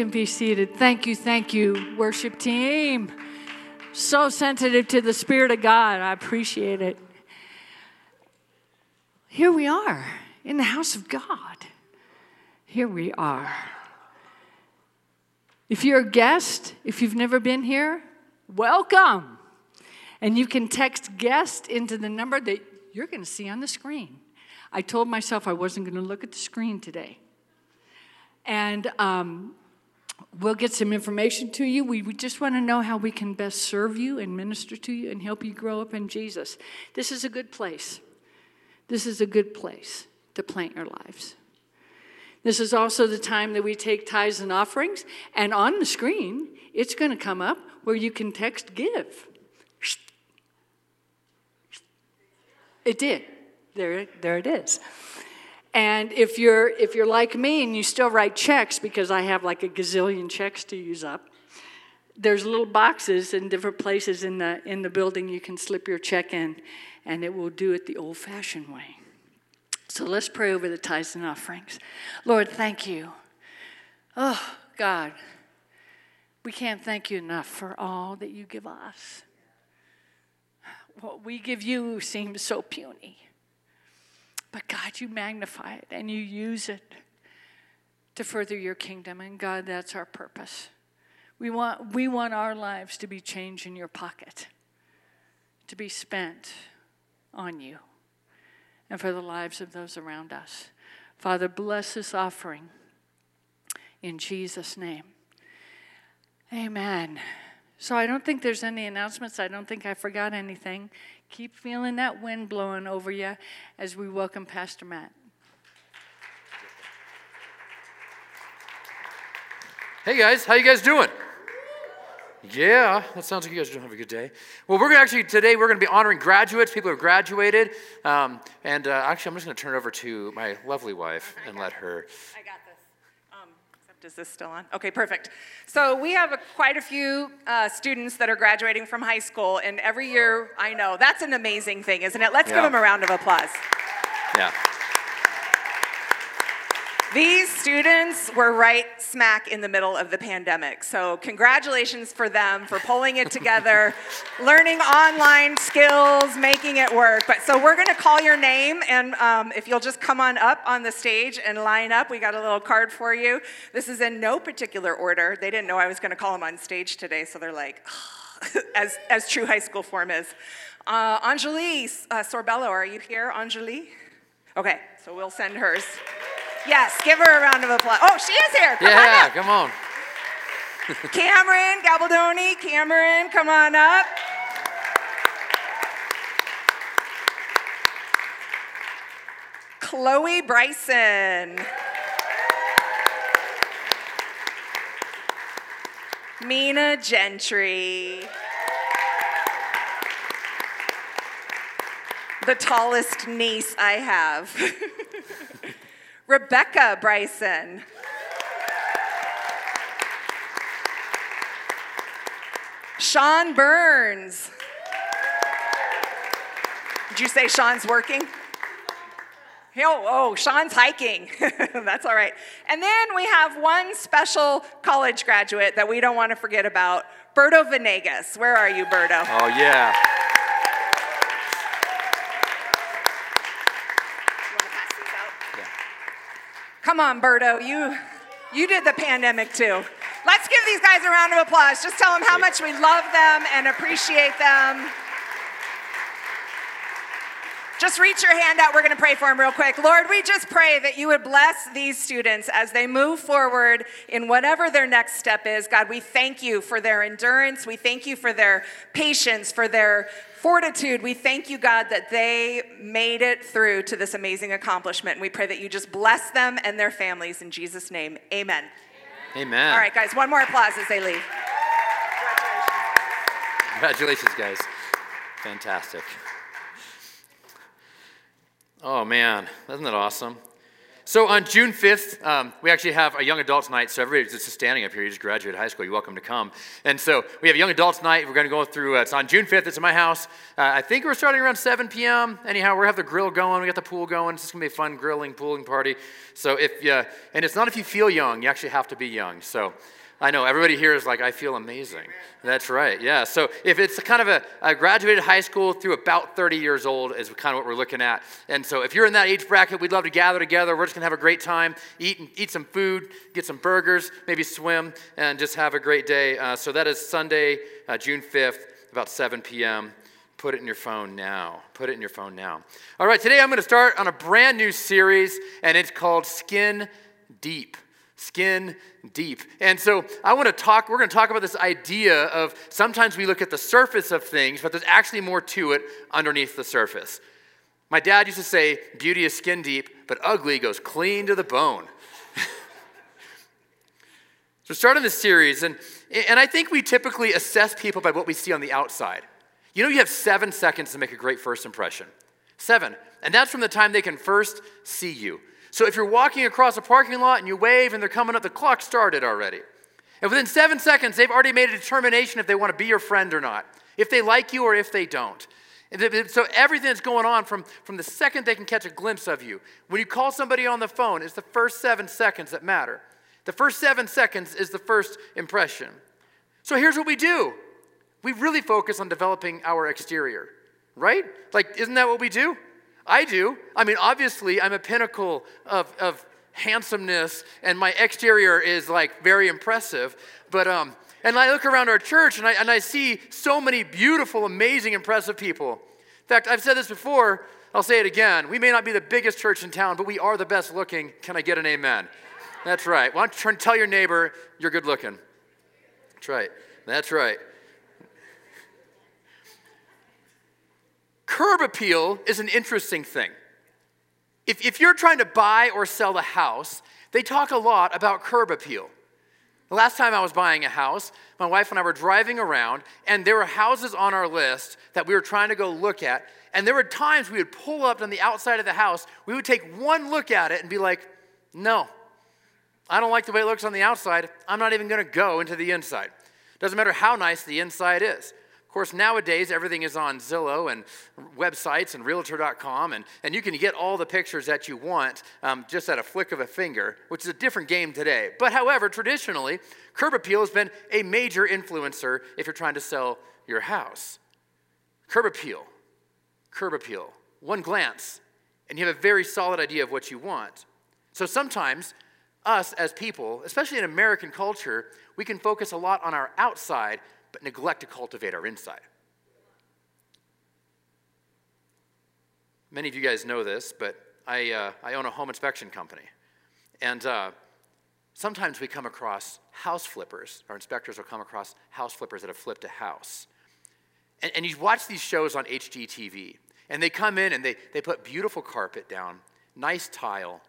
can be seated. Thank you, thank you, worship team. So sensitive to the Spirit of God. I appreciate it. Here we are in the house of God. Here we are. If you're a guest, if you've never been here, welcome. And you can text guest into the number that you're going to see on the screen. I told myself I wasn't going to look at the screen today. And um, we'll get some information to you. We, we just want to know how we can best serve you and minister to you and help you grow up in Jesus. This is a good place. This is a good place to plant your lives. This is also the time that we take tithes and offerings, and on the screen, it's going to come up where you can text give. It did. There, there it is. And if you're if you're like me and you still write checks because I have like a gazillion checks to use up, there's little boxes in different places in the in the building you can slip your check in, and it will do it the old-fashioned way. So let's pray over the tithes and offerings. Lord, thank you. Oh God, we can't thank you enough for all that you give us. What we give you seems so puny. But God, you magnify it and you use it to further your kingdom. And God, that's our purpose. We want, we want our lives to be changed in your pocket, to be spent on you, and for the lives of those around us. Father, bless this offering in Jesus' name. Amen. So I don't think there's any announcements. I don't think I forgot anything. Keep feeling that wind blowing over you as we welcome Pastor Matt. Hey guys, how you guys doing? Yeah, that sounds like you guys are have a good day. Well, we're gonna actually today we're gonna be honoring graduates, people who have graduated, um, and uh, actually I'm just gonna turn it over to my lovely wife and let her. I got this. Um, except is this still on? Okay, perfect. So we have a, quite a few uh, students that are graduating from high school, and every year I know that's an amazing thing, isn't it? Let's Yeah. give them a round of applause. Yeah. These students were right smack in the middle of the pandemic. So, congratulations for them for pulling it together, learning online skills, making it work. But so, we're going to call your name, and um, if you'll just come on up on the stage and line up, we got a little card for you. This is in no particular order. They didn't know I was going to call them on stage today, so they're like, as, as true high school form is. Uh, Anjali uh, Sorbello, are you here, Anjali? Okay, so we'll send hers. Yes, give her a round of applause. Oh, she is here. Come on Yeah, up. come on. Cameron Gabaldoni, Cameron, come on up. Chloe Bryson. Mina Gentry. The tallest niece I have. Rebecca Bryson. Sean Burns. Did you say Sean's working? Oh, oh, Sean's hiking. That's all right. And then we have one special college graduate that we don't want to forget about, Berto Venegas. Where are you, Berto? Oh yeah. Come on, Berto. You, you did the pandemic too. Let's give these guys a round of applause. Just tell them how much we love them and appreciate them. Just reach your hand out. We're going to pray for them real quick. Lord, we just pray that you would bless these students as they move forward in whatever their next step is. God, we thank you for their endurance. We thank you for their patience, for their fortitude. We thank you, God, that they made it through to this amazing accomplishment. And we pray that you just bless them and their families in Jesus' name. Amen. Amen. All right, guys, one more applause as they leave. Congratulations, guys. Fantastic. Oh man, isn't that awesome? So on June 5th, um, we actually have a young adults night. So everybody's just standing up here, you just graduated high school, you're welcome to come. And so we have a young adults night. We're going to go through, uh, it's on June 5th, it's in my house. Uh, I think we're starting around 7 p.m. Anyhow, we're have the grill going, we got the pool going. It's going to be a fun grilling, pooling party. So if, you, and it's not if you feel young, you actually have to be young. So I know everybody here is like, I feel amazing. That's right, yeah. So if it's kind of a, graduated high school through about 30 years old, is kind of what we're looking at. And so if you're in that age bracket, we'd love to gather together. We're just gonna have a great time, eat eat some food, get some burgers, maybe swim, and just have a great day. Uh, so that is Sunday, uh, June 5th, about 7 p.m. Put it in your phone now. Put it in your phone now. All right, today I'm going to start on a brand new series, and it's called Skin Deep skin deep. And so I want to talk, we're going to talk about this idea of sometimes we look at the surface of things, but there's actually more to it underneath the surface. My dad used to say, beauty is skin deep, but ugly goes clean to the bone. so starting this series, and, and I think we typically assess people by what we see on the outside. You know, you have seven seconds to make a great first impression. Seven. And that's from the time they can first see you. So if you're walking across a parking lot and you wave and they're coming up, the clock started already. And within seven seconds, they've already made a determination if they want to be your friend or not, if they like you or if they don't. So everything that's going on from, from the second they can catch a glimpse of you. When you call somebody on the phone, it's the first seven seconds that matter. The first seven seconds is the first impression. So here's what we do we really focus on developing our exterior, right? Like, isn't that what we do? I do. I mean, obviously, I'm a pinnacle of, of handsomeness, and my exterior is like very impressive. But, um, and I look around our church and I, and I see so many beautiful, amazing, impressive people. In fact, I've said this before, I'll say it again. We may not be the biggest church in town, but we are the best looking. Can I get an amen? That's right. Why don't you tell your neighbor you're good looking? That's right. That's right. Curb appeal is an interesting thing. If, if you're trying to buy or sell a house, they talk a lot about curb appeal. The last time I was buying a house, my wife and I were driving around, and there were houses on our list that we were trying to go look at. And there were times we would pull up on the outside of the house, we would take one look at it and be like, no, I don't like the way it looks on the outside. I'm not even going to go into the inside. Doesn't matter how nice the inside is. Of course, nowadays everything is on Zillow and websites and Realtor.com, and, and you can get all the pictures that you want um, just at a flick of a finger, which is a different game today. But however, traditionally, curb appeal has been a major influencer if you're trying to sell your house. Curb appeal, curb appeal, one glance, and you have a very solid idea of what you want. So sometimes, us as people, especially in American culture, we can focus a lot on our outside but neglect to cultivate our inside. Many of you guys know this, but I, uh, I own a home inspection company. And uh, sometimes we come across house flippers. Our inspectors will come across house flippers that have flipped a house. And, and you watch these shows on HGTV, and they come in and they, they put beautiful carpet down, nice tile.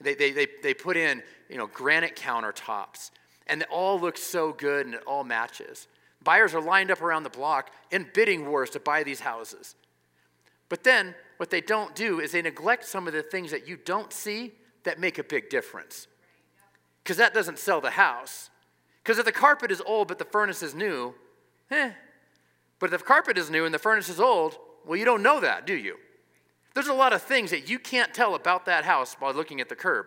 They, they, they, they put in you know, granite countertops, and it all looks so good and it all matches. Buyers are lined up around the block in bidding wars to buy these houses. But then, what they don't do is they neglect some of the things that you don't see that make a big difference. Because that doesn't sell the house. Because if the carpet is old but the furnace is new, eh. But if the carpet is new and the furnace is old, well, you don't know that, do you? There's a lot of things that you can't tell about that house by looking at the curb.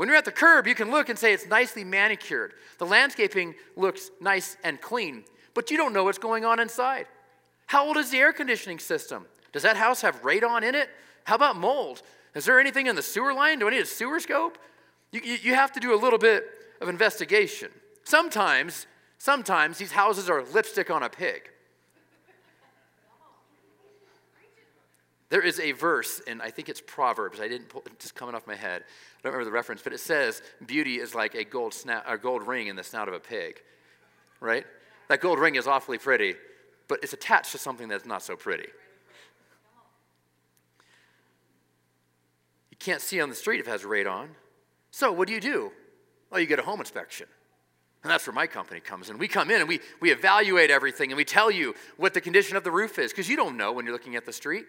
When you're at the curb, you can look and say it's nicely manicured. The landscaping looks nice and clean, but you don't know what's going on inside. How old is the air conditioning system? Does that house have radon in it? How about mold? Is there anything in the sewer line? Do I need a sewer scope? You, you, you have to do a little bit of investigation. Sometimes, sometimes these houses are lipstick on a pig. There is a verse, and I think it's Proverbs. I didn't pull, just coming off my head. I don't remember the reference, but it says beauty is like a gold, snout, a gold ring in the snout of a pig, right? That gold ring is awfully pretty, but it's attached to something that's not so pretty. You can't see on the street if it has radon. So what do you do? Well, you get a home inspection. And that's where my company comes in. We come in and we, we evaluate everything and we tell you what the condition of the roof is because you don't know when you're looking at the street.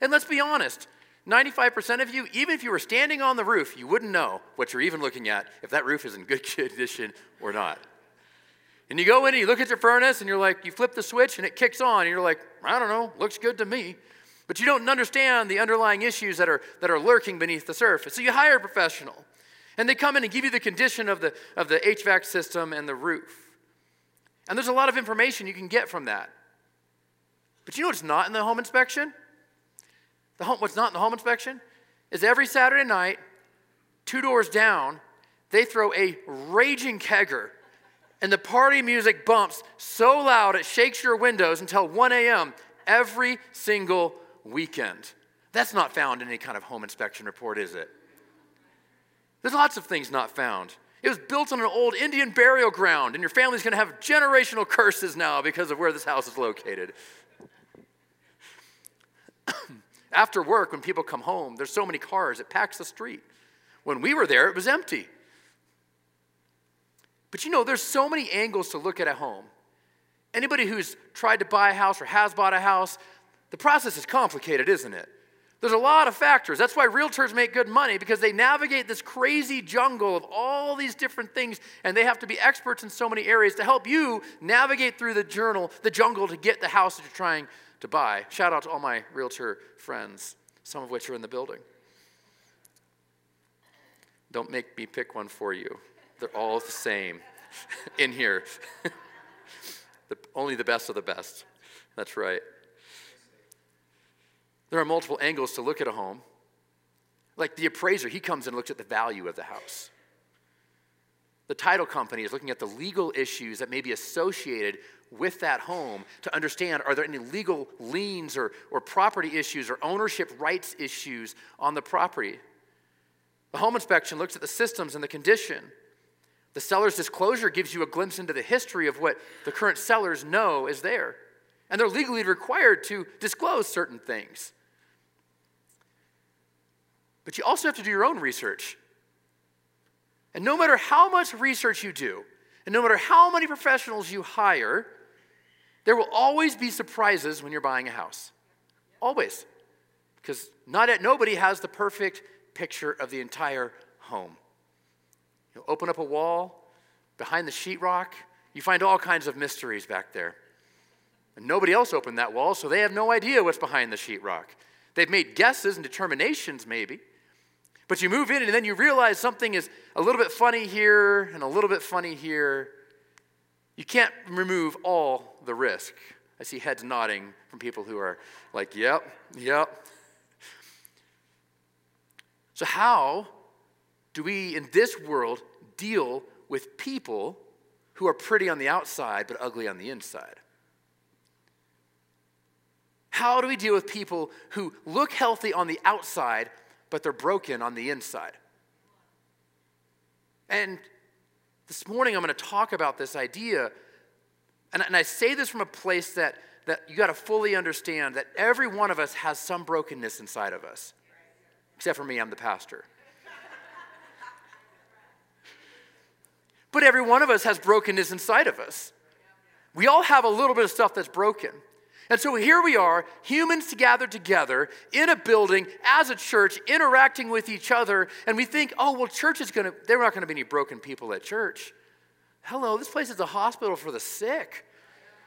And let's be honest 95% of you, even if you were standing on the roof, you wouldn't know what you're even looking at if that roof is in good condition or not. And you go in and you look at your furnace and you're like, you flip the switch and it kicks on, and you're like, I don't know, looks good to me. But you don't understand the underlying issues that are, that are lurking beneath the surface. So you hire a professional, and they come in and give you the condition of the, of the HVAC system and the roof. And there's a lot of information you can get from that. But you know what's not in the home inspection? The home, what's not in the home inspection is every Saturday night, two doors down, they throw a raging kegger, and the party music bumps so loud it shakes your windows until 1 a.m. every single weekend. That's not found in any kind of home inspection report, is it? There's lots of things not found. It was built on an old Indian burial ground, and your family's going to have generational curses now because of where this house is located. After work, when people come home, there's so many cars, it packs the street. When we were there, it was empty. But you know, there's so many angles to look at a home. Anybody who's tried to buy a house or has bought a house, the process is complicated, isn't it? There's a lot of factors. That's why realtors make good money because they navigate this crazy jungle of all these different things and they have to be experts in so many areas to help you navigate through the journal, the jungle to get the house that you're trying to buy. Shout out to all my realtor friends, some of which are in the building. Don't make me pick one for you. They're all the same in here. the, only the best of the best. That's right. There are multiple angles to look at a home. Like the appraiser, he comes and looks at the value of the house. The title company is looking at the legal issues that may be associated with that home to understand are there any legal liens or, or property issues or ownership rights issues on the property. The home inspection looks at the systems and the condition. The seller's disclosure gives you a glimpse into the history of what the current sellers know is there. And they're legally required to disclose certain things. But you also have to do your own research. And no matter how much research you do, and no matter how many professionals you hire, there will always be surprises when you're buying a house. Always. Because not at, nobody has the perfect picture of the entire home. You open up a wall behind the sheetrock, you find all kinds of mysteries back there. And nobody else opened that wall, so they have no idea what's behind the sheetrock. They've made guesses and determinations, maybe, but you move in and then you realize something is a little bit funny here and a little bit funny here. You can't remove all the risk. I see heads nodding from people who are like, yep, yep. So, how do we in this world deal with people who are pretty on the outside but ugly on the inside? How do we deal with people who look healthy on the outside but they're broken on the inside. And this morning I'm going to talk about this idea. And, and I say this from a place that, that you got to fully understand that every one of us has some brokenness inside of us. Except for me, I'm the pastor. but every one of us has brokenness inside of us. We all have a little bit of stuff that's broken. And so here we are, humans gathered together in a building as a church, interacting with each other, and we think, oh, well, church is gonna, there are not gonna be any broken people at church. Hello, this place is a hospital for the sick.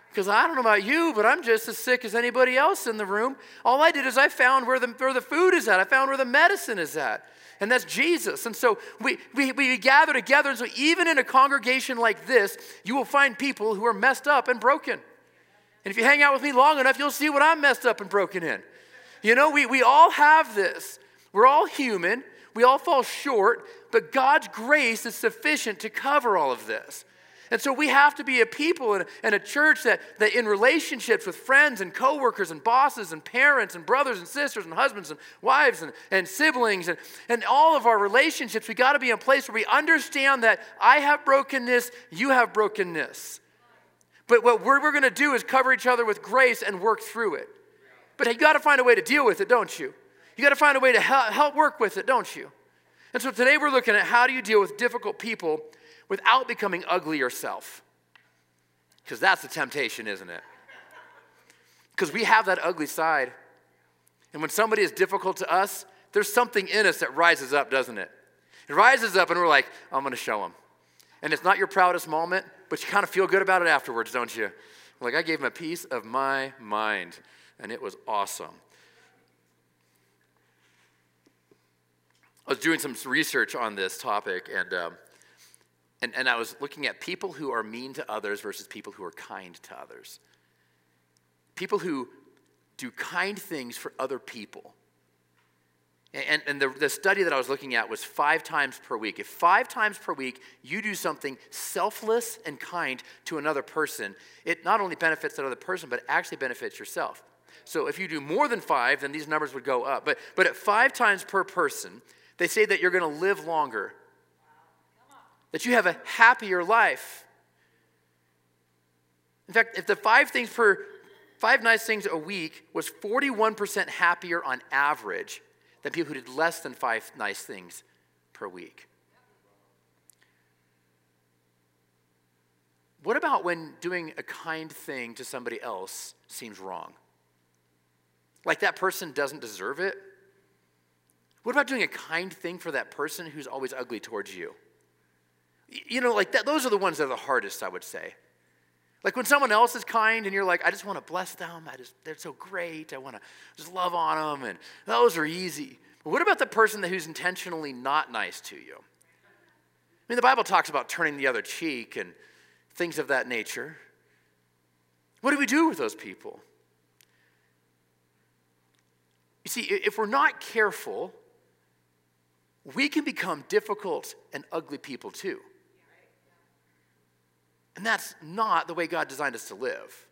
Because I don't know about you, but I'm just as sick as anybody else in the room. All I did is I found where the, where the food is at, I found where the medicine is at. And that's Jesus. And so we, we, we gather together. And so even in a congregation like this, you will find people who are messed up and broken. And if you hang out with me long enough, you'll see what I'm messed up and broken in. You know, we, we all have this. We're all human. We all fall short, but God's grace is sufficient to cover all of this. And so we have to be a people and, a church that, that in relationships with friends and coworkers and bosses and parents and brothers and sisters and husbands and wives and, and siblings and, and all of our relationships, we got to be in a place where we understand that I have brokenness, you have brokenness. But what we're, we're going to do is cover each other with grace and work through it. But you got to find a way to deal with it, don't you? You got to find a way to help, help work with it, don't you? And so today we're looking at how do you deal with difficult people without becoming ugly yourself? Because that's the temptation, isn't it? Because we have that ugly side. And when somebody is difficult to us, there's something in us that rises up, doesn't it? It rises up, and we're like, I'm going to show them. And it's not your proudest moment, but you kind of feel good about it afterwards, don't you? Like, I gave him a piece of my mind, and it was awesome. I was doing some research on this topic, and, um, and, and I was looking at people who are mean to others versus people who are kind to others. People who do kind things for other people. And, and the, the study that I was looking at was five times per week. If five times per week you do something selfless and kind to another person, it not only benefits that other person, but actually benefits yourself. So if you do more than five, then these numbers would go up. But, but at five times per person, they say that you're going to live longer, that you have a happier life. In fact, if the five things per five nice things a week was 41% happier on average than people who did less than five nice things per week. What about when doing a kind thing to somebody else seems wrong? Like that person doesn't deserve it? What about doing a kind thing for that person who's always ugly towards you? You know, like that, those are the ones that are the hardest, I would say. Like when someone else is kind and you're like, I just want to bless them. I just, they're so great. I want to just love on them. And those are easy. But what about the person who's intentionally not nice to you? I mean, the Bible talks about turning the other cheek and things of that nature. What do we do with those people? You see, if we're not careful, we can become difficult and ugly people too. And that's not the way God designed us to live.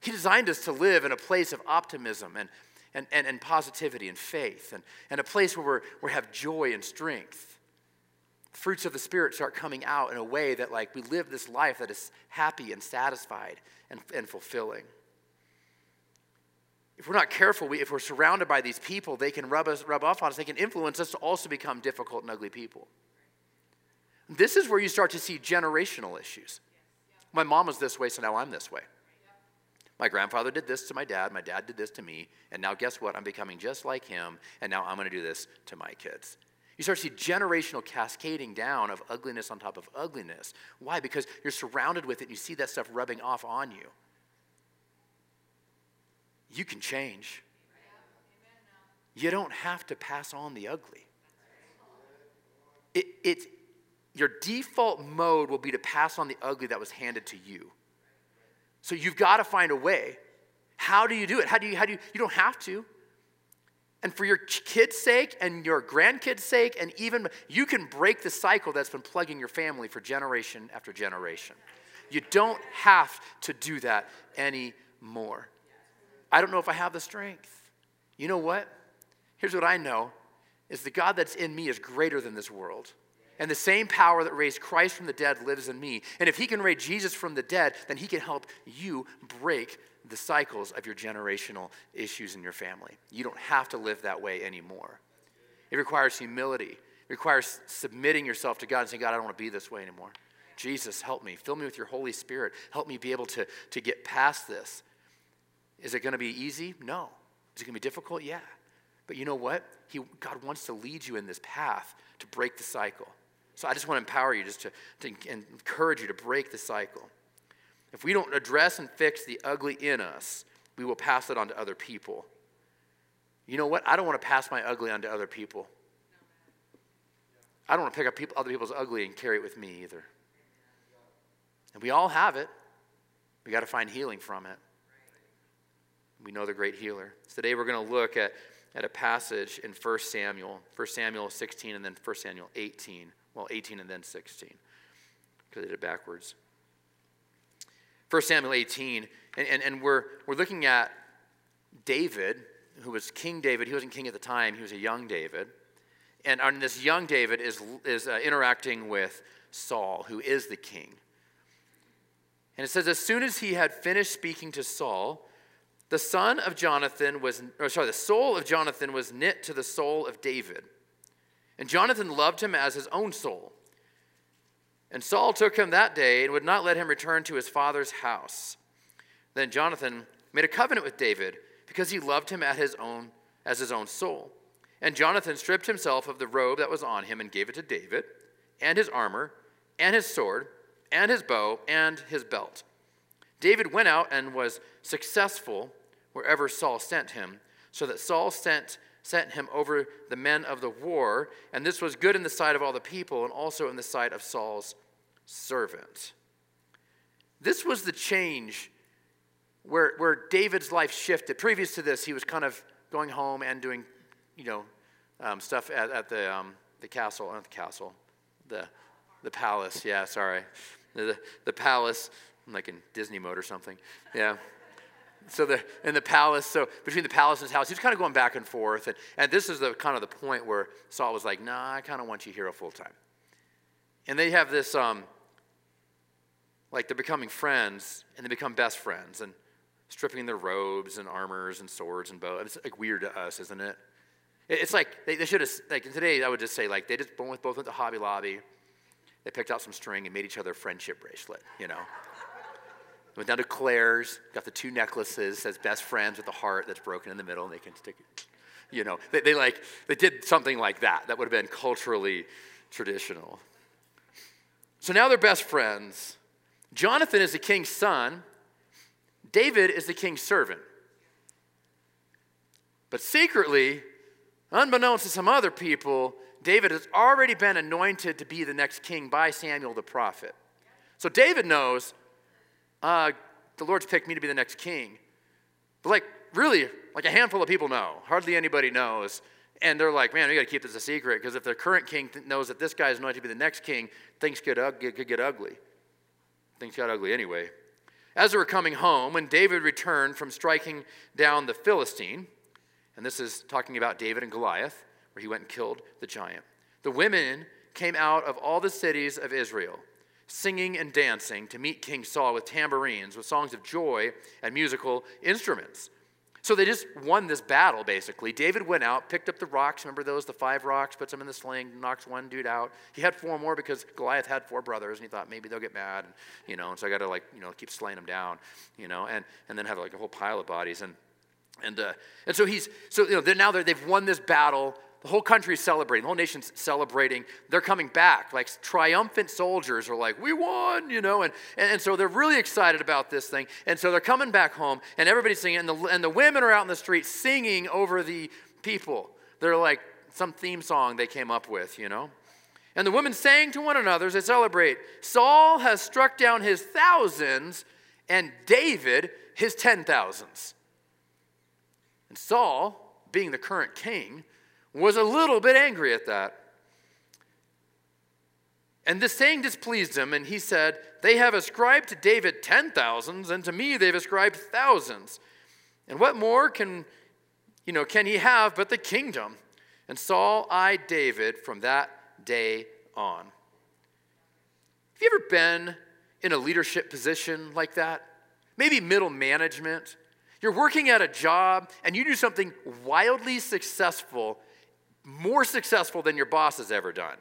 He designed us to live in a place of optimism and, and, and, and positivity and faith, and, and a place where we're, we have joy and strength. Fruits of the Spirit start coming out in a way that, like, we live this life that is happy and satisfied and, and fulfilling. If we're not careful, we, if we're surrounded by these people, they can rub, us, rub off on us. They can influence us to also become difficult and ugly people. This is where you start to see generational issues. My mom was this way, so now I'm this way. My grandfather did this to my dad, my dad did this to me, and now guess what? I'm becoming just like him, and now I'm going to do this to my kids. You start to see generational cascading down of ugliness on top of ugliness. Why? Because you're surrounded with it and you see that stuff rubbing off on you. You can change. You don't have to pass on the ugly. It, it, your default mode will be to pass on the ugly that was handed to you. So you've got to find a way. How do you do it? How do you, how do you, you don't have to. And for your kids' sake and your grandkids' sake, and even you can break the cycle that's been plugging your family for generation after generation. You don't have to do that anymore. I don't know if I have the strength. You know what? Here's what I know is the God that's in me is greater than this world. And the same power that raised Christ from the dead lives in me. And if he can raise Jesus from the dead, then he can help you break the cycles of your generational issues in your family. You don't have to live that way anymore. It requires humility, it requires submitting yourself to God and saying, God, I don't want to be this way anymore. Jesus, help me. Fill me with your Holy Spirit. Help me be able to, to get past this. Is it going to be easy? No. Is it going to be difficult? Yeah. But you know what? He, God wants to lead you in this path to break the cycle. So I just want to empower you, just to, to encourage you to break the cycle. If we don't address and fix the ugly in us, we will pass it on to other people. You know what? I don't want to pass my ugly on to other people. I don't want to pick up people, other people's ugly and carry it with me either. And we all have it. We got to find healing from it. We know the great healer. So today we're going to look at, at a passage in 1 Samuel, 1 Samuel 16 and then 1 Samuel 18. Well, 18 and then 16, because I did it backwards. 1 Samuel 18, and, and, and we're, we're looking at David, who was King David. He wasn't king at the time, he was a young David. And, and this young David is, is uh, interacting with Saul, who is the king. And it says, as soon as he had finished speaking to Saul, the son of Jonathan was, or sorry, the soul of Jonathan was knit to the soul of David. And Jonathan loved him as his own soul. And Saul took him that day and would not let him return to his father's house. Then Jonathan made a covenant with David because he loved him as his own as his own soul. And Jonathan stripped himself of the robe that was on him and gave it to David, and his armor, and his sword, and his bow, and his belt. David went out and was successful wherever Saul sent him, so that Saul sent, sent him over the men of the war, and this was good in the sight of all the people, and also in the sight of Saul's servant. This was the change where, where David's life shifted. Previous to this, he was kind of going home and doing, you know, um, stuff at, at the, um, the castle, not the castle, the, the palace. Yeah, sorry. The, the, the palace, like in Disney mode or something. Yeah. So the in the palace, so between the palace and his house, he's kind of going back and forth. And, and this is the kind of the point where Saul was like, nah, I kind of want you here full time. And they have this, um, like they're becoming friends and they become best friends. And stripping their robes and armors and swords and bows. It's like weird to us, isn't it? It's like they, they should have, like today, I would just say, like, they just both, both went to Hobby Lobby, they picked out some string and made each other a friendship bracelet, you know? Went down to Claire's, got the two necklaces, says best friends with the heart that's broken in the middle, and they can stick it. You know, they, they like, they did something like that. That would have been culturally traditional. So now they're best friends. Jonathan is the king's son, David is the king's servant. But secretly, unbeknownst to some other people, David has already been anointed to be the next king by Samuel the prophet. So David knows uh, the Lord's picked me to be the next king. But, like, really, like a handful of people know. Hardly anybody knows. And they're like, man, we got to keep this a secret because if the current king knows that this guy is anointed to be the next king, things could, uh, could get ugly. Things got ugly anyway. As they were coming home, when David returned from striking down the Philistine, and this is talking about David and Goliath, where he went and killed the giant, the women came out of all the cities of Israel, singing and dancing to meet King Saul with tambourines, with songs of joy and musical instruments. So they just won this battle, basically. David went out, picked up the rocks. Remember those, the five rocks, puts them in the sling, knocks one dude out. He had four more because Goliath had four brothers, and he thought maybe they'll get mad, and, you know, and so I got to, like, you know, keep slaying them down, you know, and, and then have, like, a whole pile of bodies. And, and, uh, and so he's, so, you know, they're, now they've won this battle. The whole country is celebrating. The whole nation's celebrating. They're coming back. Like triumphant soldiers are like, we won, you know. And, and, so they're really excited about this thing. And so they're coming back home, and everybody's singing. And the, and the women are out in the street singing over the people. They're like some theme song they came up with, you know. And the women sang to one another as they celebrate Saul has struck down his thousands, and David his ten thousands. And Saul, being the current king, was a little bit angry at that. And this saying displeased him, and he said, They have ascribed to David ten thousands, and to me they've ascribed thousands. And what more can, you know, can he have but the kingdom? And Saul eyed David from that day on. Have you ever been in a leadership position like that? Maybe middle management. You're working at a job and you do something wildly successful more successful than your boss has ever done.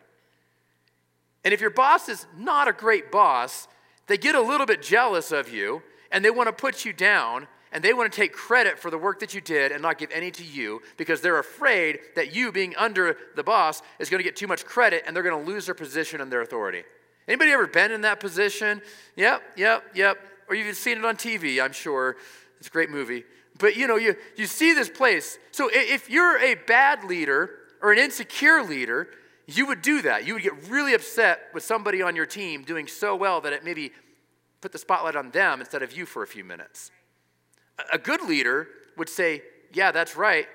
And if your boss is not a great boss, they get a little bit jealous of you and they want to put you down and they want to take credit for the work that you did and not give any to you because they're afraid that you being under the boss is going to get too much credit and they're going to lose their position and their authority. Anybody ever been in that position? Yep, yep, yep. Or you've seen it on TV, I'm sure. It's a great movie. But you know, you, you see this place. So if you're a bad leader, or an insecure leader, you would do that. You would get really upset with somebody on your team doing so well that it maybe put the spotlight on them instead of you for a few minutes. A good leader would say, Yeah, that's right.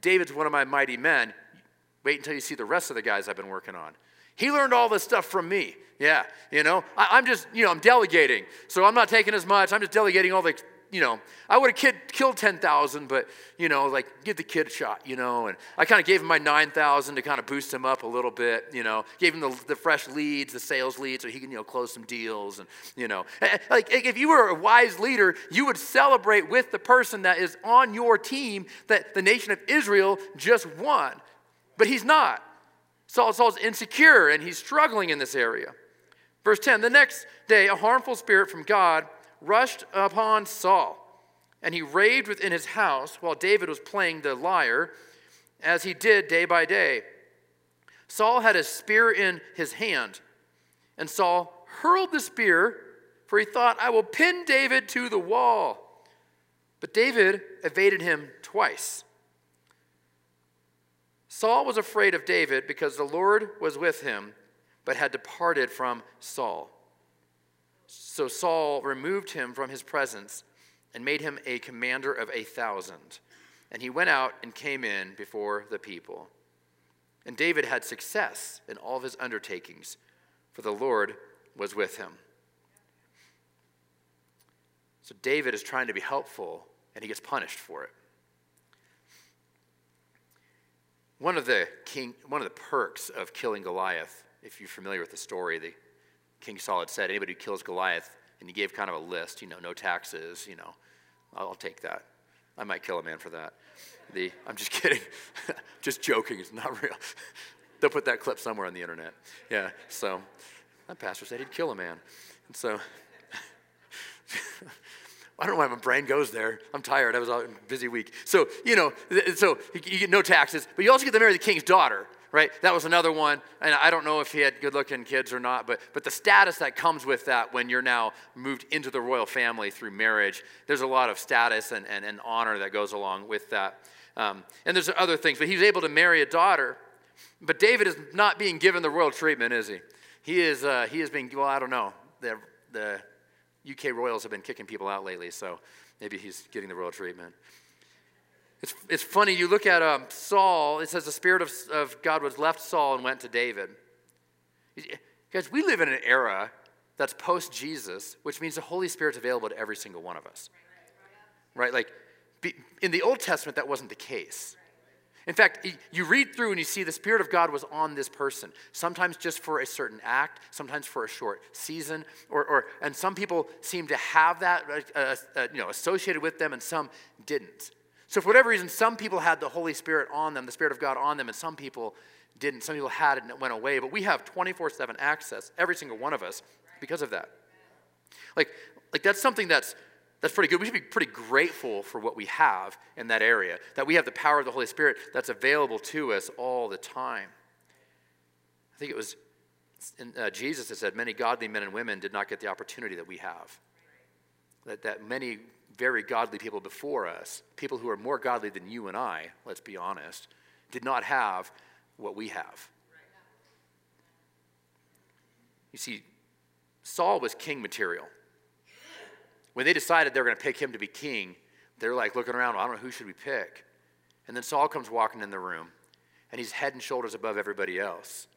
David's one of my mighty men. Wait until you see the rest of the guys I've been working on. He learned all this stuff from me. Yeah, you know, I, am just, you know, I'm delegating. So I'm not taking as much. I'm just delegating all the you know, I would have kid, killed 10,000, but, you know, like, give the kid a shot, you know. And I kind of gave him my 9,000 to kind of boost him up a little bit, you know. Gave him the, the fresh leads, the sales leads, so he can, you know, close some deals. And, you know, like, if you were a wise leader, you would celebrate with the person that is on your team that the nation of Israel just won. But he's not. Saul, Saul's insecure and he's struggling in this area. Verse 10 The next day, a harmful spirit from God rushed upon Saul, and he raved within his house while David was playing the lyre as he did day by day. Saul had a spear in his hand, and Saul hurled the spear, for he thought, I will pin David to the wall. But David evaded him twice. Saul was afraid of David because the Lord was with him, but had departed from Saul. So Saul removed him from his presence and made him a commander of a thousand. And he went out and came in before the people. And David had success in all of his undertakings, for the Lord was with him. So David is trying to be helpful, and he gets punished for it. One of the king, one of the perks of killing Goliath, if you're familiar with the story, the King Saul had said, anybody who kills Goliath, and he gave kind of a list, you know, no taxes, you know, I'll, take that. I might kill a man for that. The, I'm just kidding. just joking. It's not real. They'll put that clip somewhere on the internet. Yeah. So, my pastor said he'd kill a man. And so, I don't know why my brain goes there. I'm tired. I was a busy week. So, you know, so you get no taxes, but you also get to marry the king's daughter right? That was another one. And I don't know if he had good looking kids or not, but, but the status that comes with that when you're now moved into the royal family through marriage, there's a lot of status and, and, and honor that goes along with that. Um, and there's other things, but he was able to marry a daughter. But David is not being given the royal treatment, is he? He is, uh, he is being, well, I don't know. The, the UK royals have been kicking people out lately, so maybe he's getting the royal treatment. It's, it's funny, you look at um, Saul, it says the Spirit of, of God was left Saul and went to David. Guys, we live in an era that's post Jesus, which means the Holy Spirit's available to every single one of us. Right? Like, in the Old Testament, that wasn't the case. In fact, you read through and you see the Spirit of God was on this person, sometimes just for a certain act, sometimes for a short season, or, or and some people seem to have that uh, uh, you know, associated with them and some didn't. So, for whatever reason, some people had the Holy Spirit on them, the Spirit of God on them, and some people didn't. Some people had it and it went away. But we have 24 7 access, every single one of us, because of that. Like, like that's something that's that's pretty good. We should be pretty grateful for what we have in that area, that we have the power of the Holy Spirit that's available to us all the time. I think it was in, uh, Jesus that said, Many godly men and women did not get the opportunity that we have. That, that many very godly people before us, people who are more godly than you and I, let's be honest, did not have what we have. You see, Saul was king material. When they decided they were going to pick him to be king, they're like looking around, I don't know who should we pick. And then Saul comes walking in the room, and he's head and shoulders above everybody else.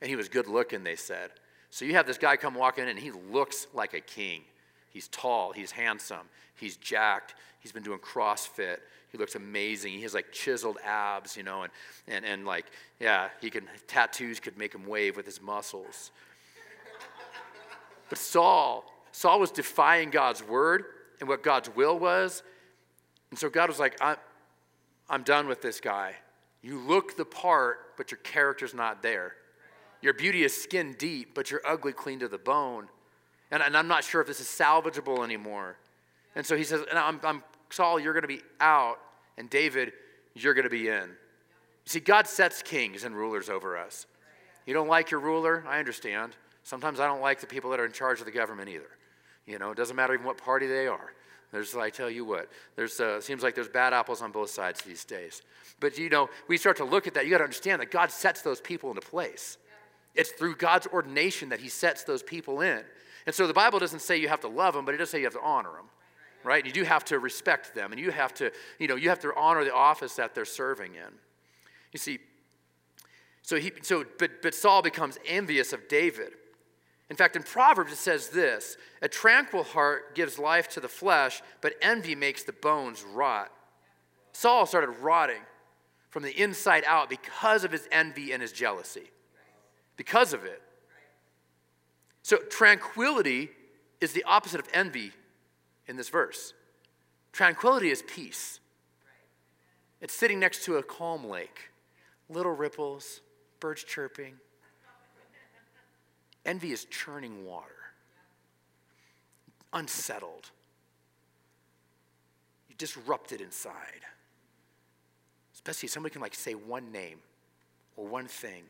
And he was good looking, they said. So you have this guy come walking in, and he looks like a king. He's tall, he's handsome, he's jacked, he's been doing CrossFit. He looks amazing. He has like chiseled abs, you know, and, and, and like, yeah, he can, tattoos could make him wave with his muscles. But Saul, Saul was defying God's word and what God's will was. And so God was like, I'm, I'm done with this guy. You look the part, but your character's not there. Your beauty is skin deep, but you're ugly clean to the bone. And, and I'm not sure if this is salvageable anymore. And so he says, and I'm, I'm Saul, you're going to be out, and David, you're going to be in. You see, God sets kings and rulers over us. You don't like your ruler? I understand. Sometimes I don't like the people that are in charge of the government either. You know, it doesn't matter even what party they are. There's, I tell you what, there's uh, seems like there's bad apples on both sides these days. But you know, we start to look at that. You got to understand that God sets those people into place. It's through God's ordination that He sets those people in. And so the Bible doesn't say you have to love them, but it does say you have to honor them, right? You do have to respect them, and you have to, you know, you have to honor the office that they're serving in. You see, so he, so but but Saul becomes envious of David. In fact, in Proverbs it says this: "A tranquil heart gives life to the flesh, but envy makes the bones rot." Saul started rotting from the inside out because of his envy and his jealousy. Because of it. So, tranquility is the opposite of envy in this verse. Tranquility is peace. It's sitting next to a calm lake, little ripples, birds chirping. Envy is churning water, unsettled. You disrupt it inside. Especially if somebody can like say one name or one thing,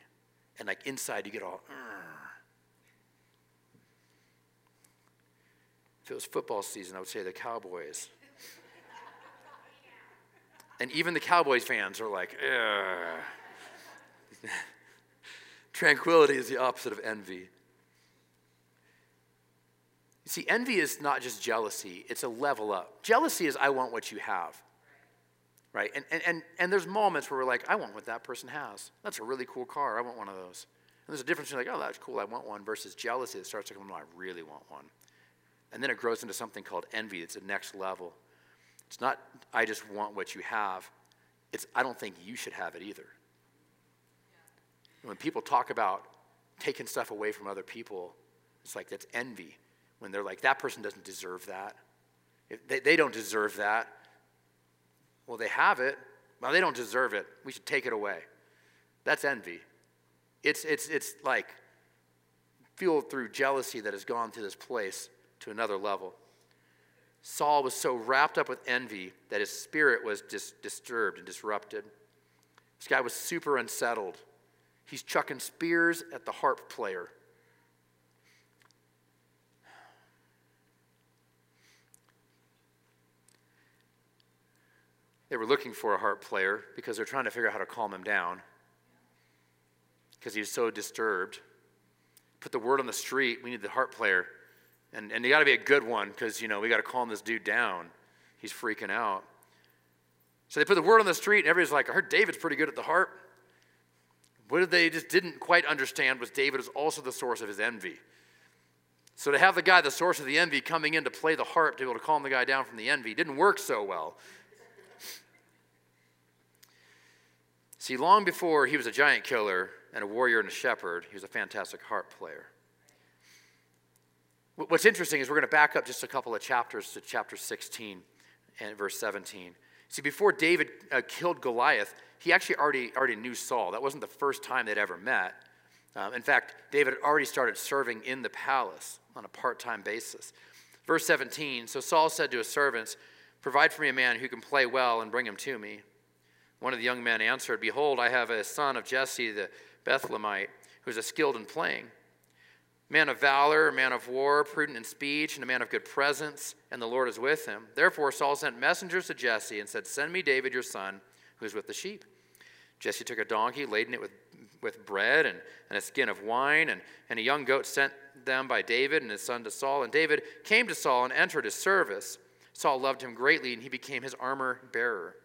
and like inside you get all. If it was football season, I would say the Cowboys. And even the Cowboys fans are like. Tranquility is the opposite of envy. You see, envy is not just jealousy, it's a level up. Jealousy is, I want what you have. Right? And, and, and, and there's moments where we're like, I want what that person has. That's a really cool car. I want one of those. And there's a difference between like, oh, that's cool, I want one, versus jealousy that starts to come, no, I really want one. And then it grows into something called envy. It's the next level. It's not, I just want what you have. It's, I don't think you should have it either. When people talk about taking stuff away from other people, it's like that's envy. When they're like, that person doesn't deserve that. If they, they don't deserve that. Well, they have it. Well, they don't deserve it. We should take it away. That's envy. It's, it's, it's like fueled through jealousy that has gone to this place to another level. Saul was so wrapped up with envy that his spirit was dis- disturbed and disrupted. This guy was super unsettled. He's chucking spears at the harp player. They were looking for a harp player because they're trying to figure out how to calm him down because he was so disturbed. Put the word on the street, we need the harp player. And, and you got to be a good one because, you know, we got to calm this dude down. He's freaking out. So they put the word on the street, and everybody's like, I heard David's pretty good at the harp. What they just didn't quite understand was David is also the source of his envy. So to have the guy, the source of the envy, coming in to play the harp to be able to calm the guy down from the envy didn't work so well. See, long before he was a giant killer and a warrior and a shepherd, he was a fantastic harp player. What's interesting is we're going to back up just a couple of chapters to chapter 16 and verse 17. See, before David uh, killed Goliath, he actually already, already knew Saul. That wasn't the first time they'd ever met. Um, in fact, David had already started serving in the palace on a part time basis. Verse 17 So Saul said to his servants, Provide for me a man who can play well and bring him to me. One of the young men answered, Behold, I have a son of Jesse the Bethlehemite, who is skilled in playing. Man of valor, a man of war, prudent in speech, and a man of good presence, and the Lord is with him. Therefore Saul sent messengers to Jesse and said, Send me David your son, who is with the sheep. Jesse took a donkey, laden it with, with bread and, and a skin of wine, and, and a young goat sent them by David and his son to Saul. And David came to Saul and entered his service. Saul loved him greatly, and he became his armor bearer.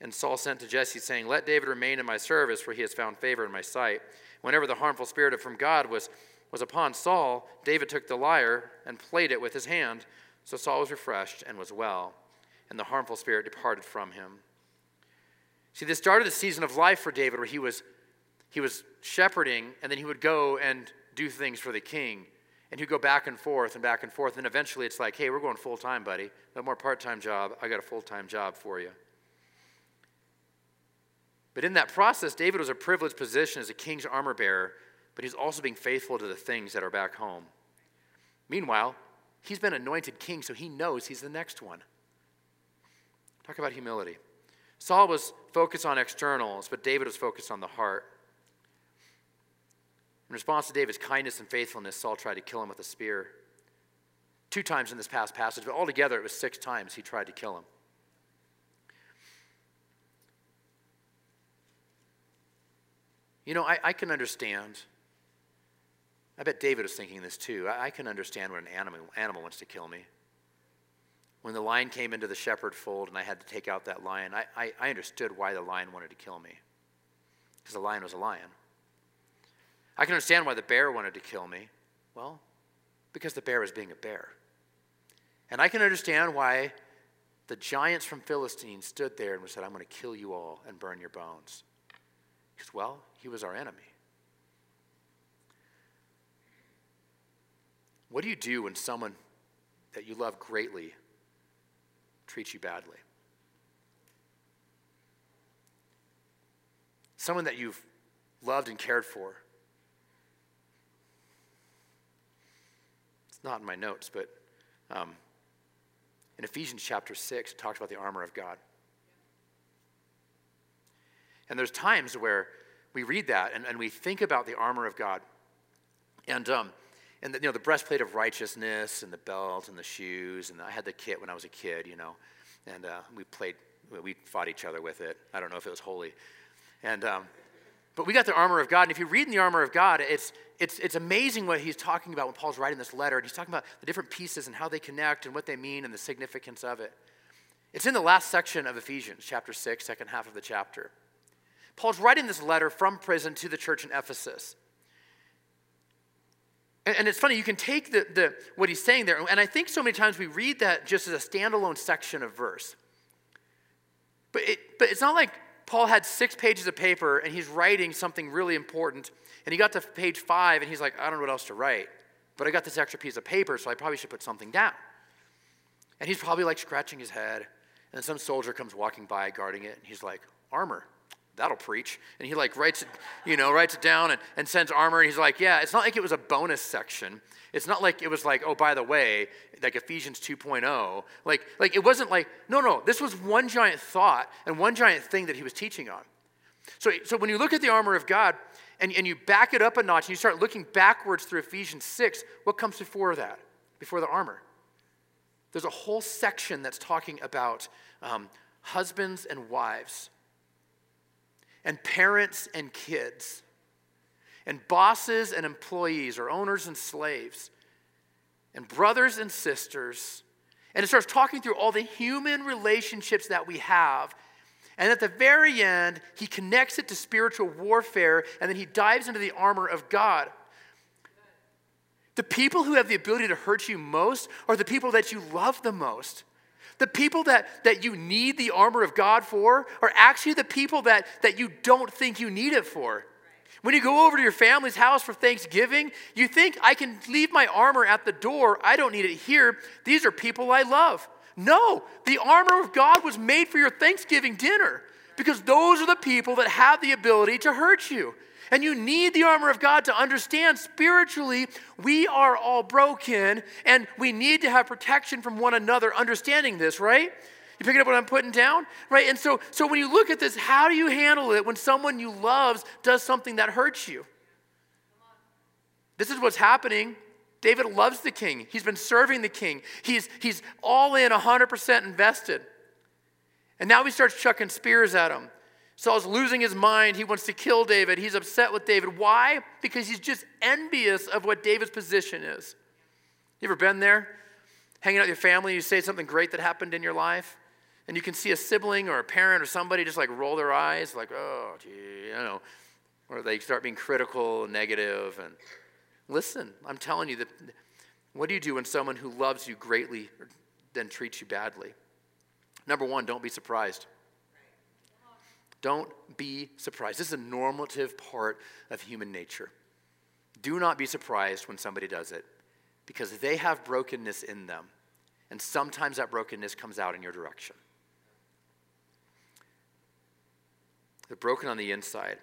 And Saul sent to Jesse, saying, Let David remain in my service, for he has found favor in my sight. Whenever the harmful spirit from God was, was upon Saul, David took the lyre and played it with his hand. So Saul was refreshed and was well, and the harmful spirit departed from him. See, this started a season of life for David where he was, he was shepherding, and then he would go and do things for the king. And he'd go back and forth and back and forth. And eventually it's like, hey, we're going full time, buddy. No more part time job. I got a full time job for you. But in that process, David was a privileged position as a king's armor bearer, but he's also being faithful to the things that are back home. Meanwhile, he's been anointed king, so he knows he's the next one. Talk about humility. Saul was focused on externals, but David was focused on the heart. In response to David's kindness and faithfulness, Saul tried to kill him with a spear. Two times in this past passage, but altogether it was six times he tried to kill him. You know, I, I can understand. I bet David was thinking this too. I, I can understand when an animal, animal wants to kill me. When the lion came into the shepherd fold and I had to take out that lion, I, I, I understood why the lion wanted to kill me. Because the lion was a lion. I can understand why the bear wanted to kill me. Well, because the bear was being a bear. And I can understand why the giants from Philistine stood there and said, I'm going to kill you all and burn your bones. Because, well, he was our enemy. What do you do when someone that you love greatly treats you badly? Someone that you've loved and cared for. It's not in my notes, but um, in Ephesians chapter 6, it talks about the armor of God. And there's times where we read that and, and we think about the armor of God. And, um, and the, you know, the breastplate of righteousness and the belt and the shoes. And I had the kit when I was a kid, you know. And uh, we played, we fought each other with it. I don't know if it was holy. And, um, but we got the armor of God. And if you read in the armor of God, it's, it's, it's amazing what he's talking about when Paul's writing this letter. And he's talking about the different pieces and how they connect and what they mean and the significance of it. It's in the last section of Ephesians, chapter 6, second half of the chapter. Paul's writing this letter from prison to the church in Ephesus. And, and it's funny, you can take the, the, what he's saying there, and I think so many times we read that just as a standalone section of verse. But, it, but it's not like Paul had six pages of paper and he's writing something really important, and he got to page five and he's like, I don't know what else to write, but I got this extra piece of paper, so I probably should put something down. And he's probably like scratching his head, and some soldier comes walking by guarding it, and he's like, Armor that'll preach. And he like writes it, you know, writes it down and, and sends armor. And he's like, yeah, it's not like it was a bonus section. It's not like it was like, oh, by the way, like Ephesians 2.0. Like, like it wasn't like, no, no, this was one giant thought and one giant thing that he was teaching on. So, so when you look at the armor of God and, and you back it up a notch and you start looking backwards through Ephesians 6, what comes before that? Before the armor? There's a whole section that's talking about um, husbands and wives and parents and kids, and bosses and employees, or owners and slaves, and brothers and sisters. And it starts talking through all the human relationships that we have. And at the very end, he connects it to spiritual warfare, and then he dives into the armor of God. The people who have the ability to hurt you most are the people that you love the most. The people that, that you need the armor of God for are actually the people that, that you don't think you need it for. When you go over to your family's house for Thanksgiving, you think, I can leave my armor at the door. I don't need it here. These are people I love. No, the armor of God was made for your Thanksgiving dinner because those are the people that have the ability to hurt you. And you need the armor of God to understand spiritually we are all broken and we need to have protection from one another, understanding this, right? You picking up what I'm putting down? Right? And so, so when you look at this, how do you handle it when someone you love does something that hurts you? This is what's happening. David loves the king. He's been serving the king. He's, he's all in, 100% invested. And now he starts chucking spears at him. Saul's losing his mind. He wants to kill David. He's upset with David. Why? Because he's just envious of what David's position is. You ever been there? Hanging out with your family, you say something great that happened in your life, and you can see a sibling or a parent or somebody just like roll their eyes, like, oh, gee, you know, or they start being critical and negative. And listen, I'm telling you that what do you do when someone who loves you greatly then treats you badly? Number one, don't be surprised. Don't be surprised. This is a normative part of human nature. Do not be surprised when somebody does it because they have brokenness in them. And sometimes that brokenness comes out in your direction. They're broken on the inside.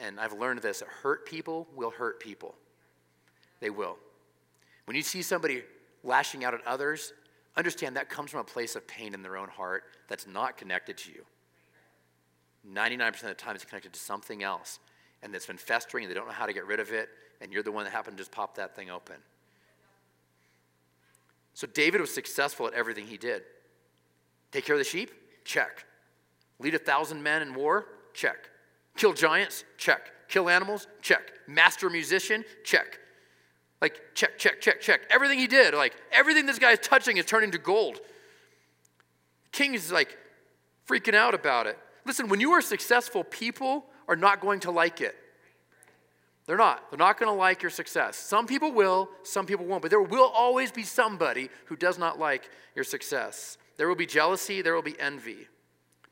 And I've learned this hurt people will hurt people. They will. When you see somebody lashing out at others, understand that comes from a place of pain in their own heart that's not connected to you. 99% of the time it's connected to something else and it's been festering and they don't know how to get rid of it and you're the one that happened to just pop that thing open. So david was successful at everything he did. Take care of the sheep? Check. Lead a thousand men in war? Check. Kill giants? Check. Kill animals? Check. Master musician? Check. Like check check check check. Everything he did like everything this guy is touching is turning to gold. King is like freaking out about it Listen, when you are successful, people are not going to like it. They're not. They're not going to like your success. Some people will, some people won't, but there will always be somebody who does not like your success. There will be jealousy, there will be envy.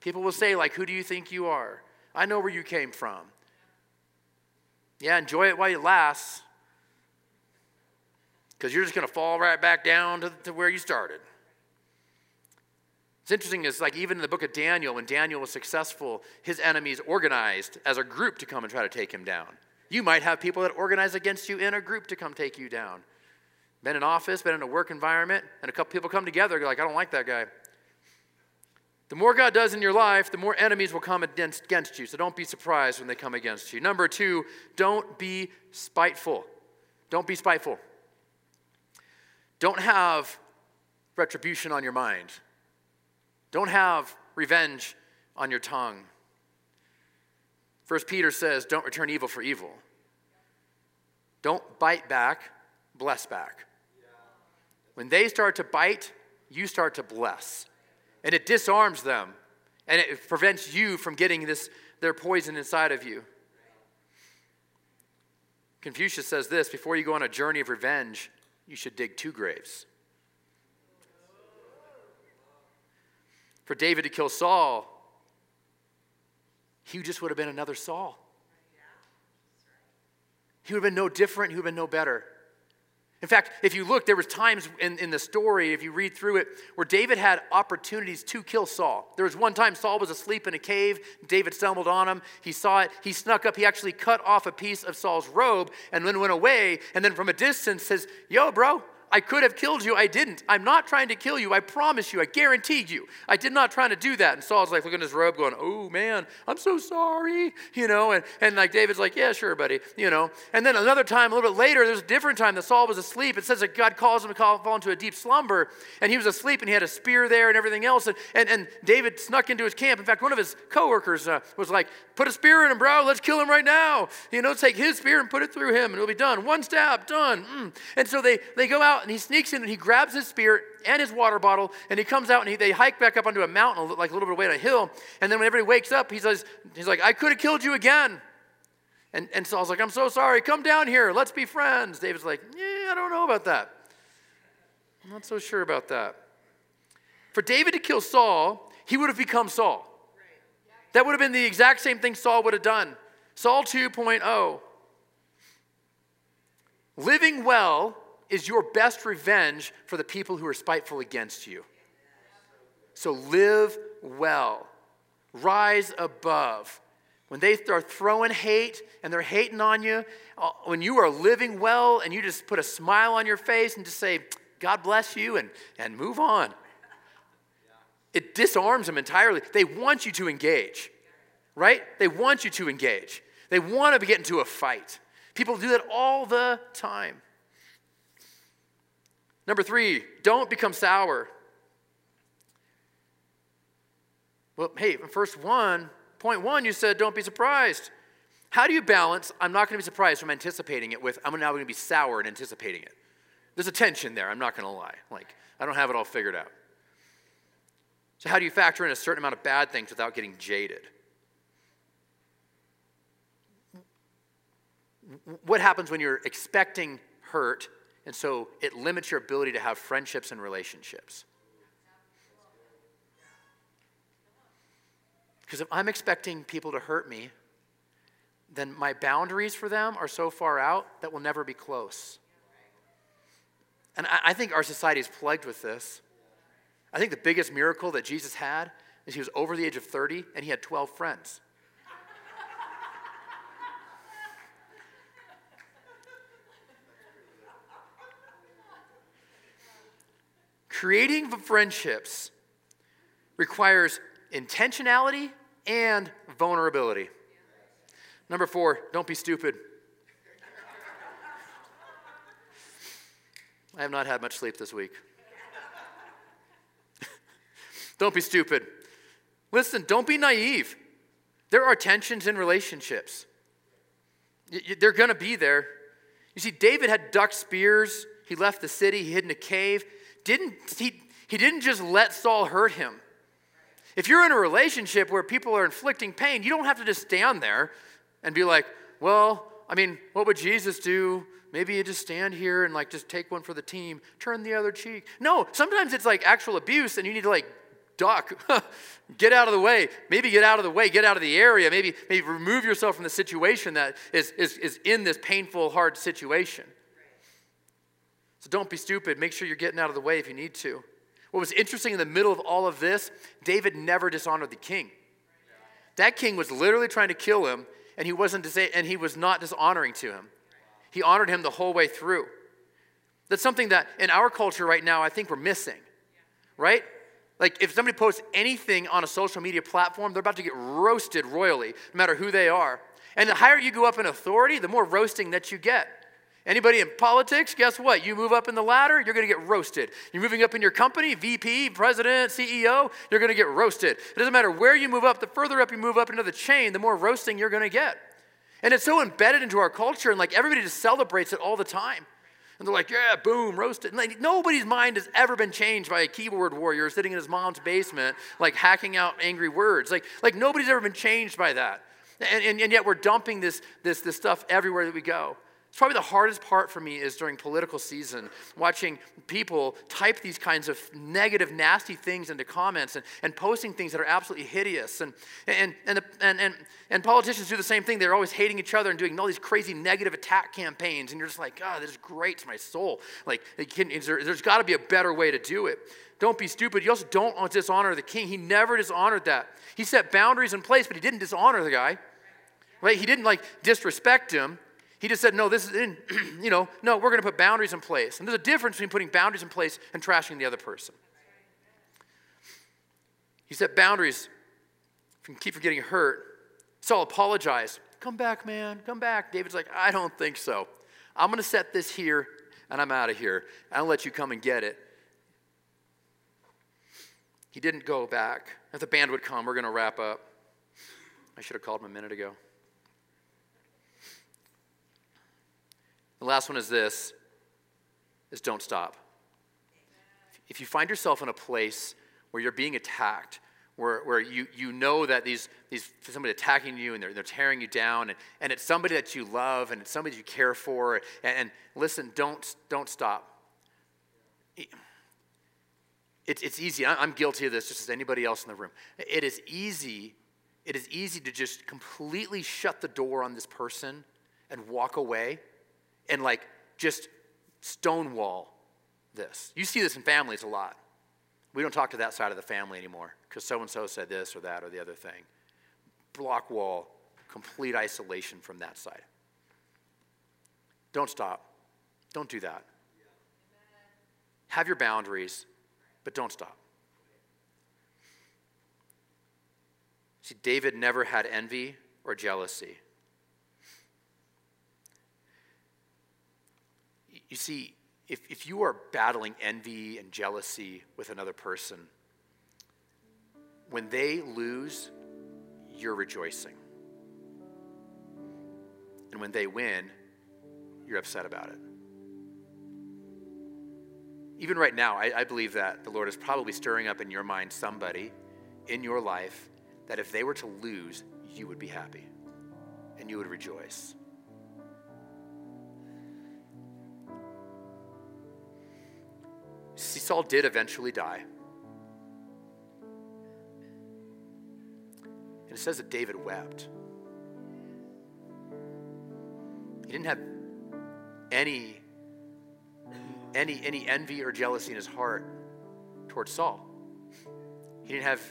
People will say, like, who do you think you are? I know where you came from. Yeah, enjoy it while it lasts, because you're just going to fall right back down to, to where you started. It's interesting, is like even in the book of Daniel, when Daniel was successful, his enemies organized as a group to come and try to take him down. You might have people that organize against you in a group to come take you down. Been in office, been in a work environment, and a couple people come together, like, I don't like that guy. The more God does in your life, the more enemies will come against, against you. So don't be surprised when they come against you. Number two, don't be spiteful. Don't be spiteful. Don't have retribution on your mind. Don't have revenge on your tongue. First Peter says, don't return evil for evil. Don't bite back, bless back. When they start to bite, you start to bless. And it disarms them. And it prevents you from getting this their poison inside of you. Confucius says this before you go on a journey of revenge, you should dig two graves. For David to kill Saul, he just would have been another Saul. He would have been no different, he would have been no better. In fact, if you look, there was times in, in the story, if you read through it, where David had opportunities to kill Saul. There was one time Saul was asleep in a cave. David stumbled on him. He saw it. He snuck up. He actually cut off a piece of Saul's robe and then went away. And then from a distance says, Yo, bro, I could have killed you. I didn't. I'm not trying to kill you. I promise you. I guarantee you. I did not try to do that. And Saul's like looking at his robe going, oh man, I'm so sorry. You know, and, and like David's like, yeah, sure, buddy. You know. And then another time, a little bit later, there's a different time that Saul was asleep. It says that God calls him to call, fall into a deep slumber. And he was asleep and he had a spear there and everything else. And, and, and David snuck into his camp. In fact, one of his coworkers uh, was like, put a spear in him, bro. Let's kill him right now. You know, take his spear and put it through him and it'll be done. One stab, done. Mm. And so they, they go out and he sneaks in and he grabs his spear and his water bottle, and he comes out and he, they hike back up onto a mountain, like a little bit away on a hill. And then whenever he wakes up, he says, he's like, I could have killed you again. And, and Saul's like, I'm so sorry. Come down here. Let's be friends. David's like, Yeah, I don't know about that. I'm not so sure about that. For David to kill Saul, he would have become Saul. That would have been the exact same thing Saul would have done. Saul 2.0. Living well is your best revenge for the people who are spiteful against you. So live well, rise above. When they are throwing hate and they're hating on you, uh, when you are living well and you just put a smile on your face and just say, God bless you, and, and move on, it disarms them entirely. They want you to engage, right? They want you to engage. They want to get into a fight. People do that all the time. Number three, don't become sour. Well, hey, first one, point one, you said don't be surprised. How do you balance, I'm not going to be surprised from anticipating it, with I'm now going to be sour and anticipating it? There's a tension there, I'm not going to lie. Like, I don't have it all figured out. So, how do you factor in a certain amount of bad things without getting jaded? What happens when you're expecting hurt and so it limits your ability to have friendships and relationships. Because if I'm expecting people to hurt me, then my boundaries for them are so far out that we'll never be close. And I, I think our society is plagued with this. I think the biggest miracle that Jesus had is he was over the age of 30 and he had 12 friends. Creating friendships requires intentionality and vulnerability. Number four, don't be stupid. I have not had much sleep this week. don't be stupid. Listen, don't be naive. There are tensions in relationships, they're going to be there. You see, David had ducked spears, he left the city, he hid in a cave didn't, he, he didn't just let Saul hurt him. If you're in a relationship where people are inflicting pain, you don't have to just stand there and be like, well, I mean, what would Jesus do? Maybe you just stand here and like just take one for the team, turn the other cheek. No, sometimes it's like actual abuse and you need to like duck, get out of the way, maybe get out of the way, get out of the area, maybe, maybe remove yourself from the situation that is, is, is in this painful, hard situation. So don't be stupid. Make sure you're getting out of the way if you need to. What was interesting in the middle of all of this, David never dishonored the king. That king was literally trying to kill him, and he wasn't and he was not dishonoring to him. He honored him the whole way through. That's something that in our culture right now I think we're missing. Right? Like, if somebody posts anything on a social media platform, they're about to get roasted royally, no matter who they are. And the higher you go up in authority, the more roasting that you get. Anybody in politics, guess what? You move up in the ladder, you're going to get roasted. You're moving up in your company, VP, president, CEO, you're going to get roasted. It doesn't matter where you move up, the further up you move up into the chain, the more roasting you're going to get. And it's so embedded into our culture, and like everybody just celebrates it all the time. And they're like, yeah, boom, roasted. And like, nobody's mind has ever been changed by a keyboard warrior sitting in his mom's basement, like hacking out angry words. Like, like nobody's ever been changed by that. And, and, and yet we're dumping this, this, this stuff everywhere that we go. It's probably the hardest part for me is during political season, watching people type these kinds of negative, nasty things into comments and, and posting things that are absolutely hideous. And, and, and, the, and, and, and politicians do the same thing. They're always hating each other and doing all these crazy negative attack campaigns. And you're just like, God, oh, this is great to my soul. Like, can, there, there's got to be a better way to do it. Don't be stupid. You also don't dishonor the king. He never dishonored that. He set boundaries in place, but he didn't dishonor the guy. Right? He didn't like disrespect him. He just said, no, this is in, you know, no, we're going to put boundaries in place. And there's a difference between putting boundaries in place and trashing the other person. He set boundaries from keep from getting hurt. Saul apologized. Come back, man. Come back. David's like, I don't think so. I'm going to set this here and I'm out of here. I'll let you come and get it. He didn't go back. If the band would come, we're going to wrap up. I should have called him a minute ago. The last one is this is don't stop. If you find yourself in a place where you're being attacked, where, where you, you know that these, these somebody attacking you and they're, they're tearing you down, and, and it's somebody that you love and it's somebody you care for, and, and listen, don't, don't stop. It's, it's easy. I'm guilty of this just as anybody else in the room. It is easy. It is easy to just completely shut the door on this person and walk away and like just stonewall this. You see this in families a lot. We don't talk to that side of the family anymore because so and so said this or that or the other thing. Block wall, complete isolation from that side. Don't stop. Don't do that. Have your boundaries, but don't stop. See, David never had envy or jealousy. You see, if, if you are battling envy and jealousy with another person, when they lose, you're rejoicing. And when they win, you're upset about it. Even right now, I, I, believe that the Lord is probably stirring up in your mind somebody in your life that if they were to lose, you would be happy and you would rejoice. Saul did eventually die. And it says that David wept. He didn't have any, any, any envy or jealousy in his heart towards Saul. He didn't have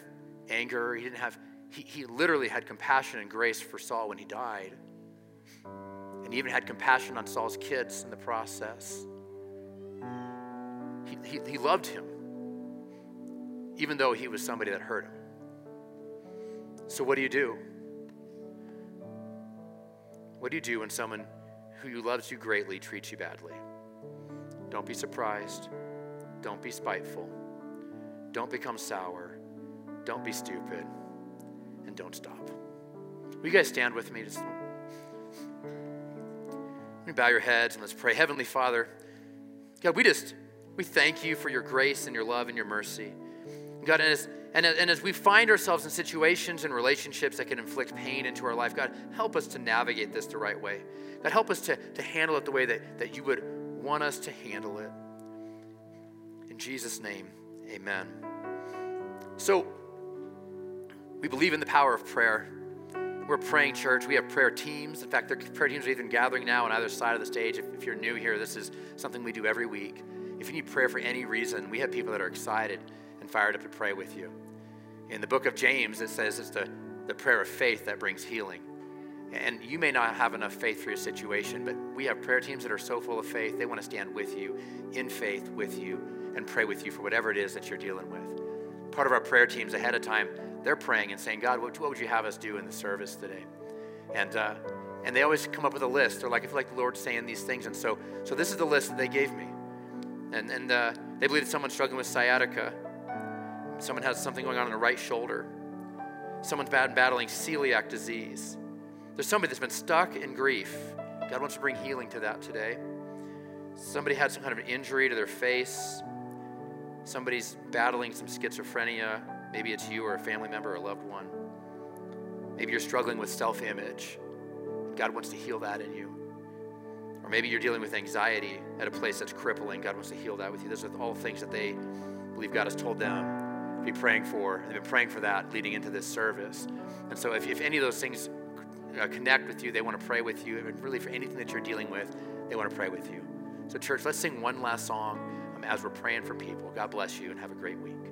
anger. He didn't have, he, he literally had compassion and grace for Saul when he died. And he even had compassion on Saul's kids in the process he, he loved him, even though he was somebody that hurt him. So, what do you do? What do you do when someone who loves you greatly treats you badly? Don't be surprised. Don't be spiteful. Don't become sour. Don't be stupid. And don't stop. Will you guys stand with me? Just bow your heads and let's pray. Heavenly Father, God, we just we thank you for your grace and your love and your mercy. God, and as, and, and as we find ourselves in situations and relationships that can inflict pain into our life, God, help us to navigate this the right way. God, help us to, to handle it the way that, that you would want us to handle it. In Jesus' name, amen. So, we believe in the power of prayer. We're praying church. We have prayer teams. In fact, their prayer teams are even gathering now on either side of the stage. If, if you're new here, this is something we do every week. If you need prayer for any reason, we have people that are excited and fired up to pray with you. In the book of James, it says it's the, the prayer of faith that brings healing. And you may not have enough faith for your situation, but we have prayer teams that are so full of faith, they want to stand with you, in faith with you, and pray with you for whatever it is that you're dealing with. part of our prayer teams ahead of time, they're praying and saying, God, what, what would you have us do in the service today? And, uh, and they always come up with a list. They're like, I feel like the Lord's saying these things. And so, so this is the list that they gave me. And, and uh, they believe that someone's struggling with sciatica. Someone has something going on in the right shoulder. Someone's bad battling celiac disease. There's somebody that's been stuck in grief. God wants to bring healing to that today. Somebody had some kind of an injury to their face. Somebody's battling some schizophrenia. Maybe it's you or a family member or a loved one. Maybe you're struggling with self image. God wants to heal that in you. Maybe you're dealing with anxiety at a place that's crippling. God wants to heal that with you. Those are all things that they believe God has told them to be praying for. They've been praying for that leading into this service. And so, if, if any of those things uh, connect with you, they want to pray with you. And really, for anything that you're dealing with, they want to pray with you. So, church, let's sing one last song um, as we're praying for people. God bless you and have a great week.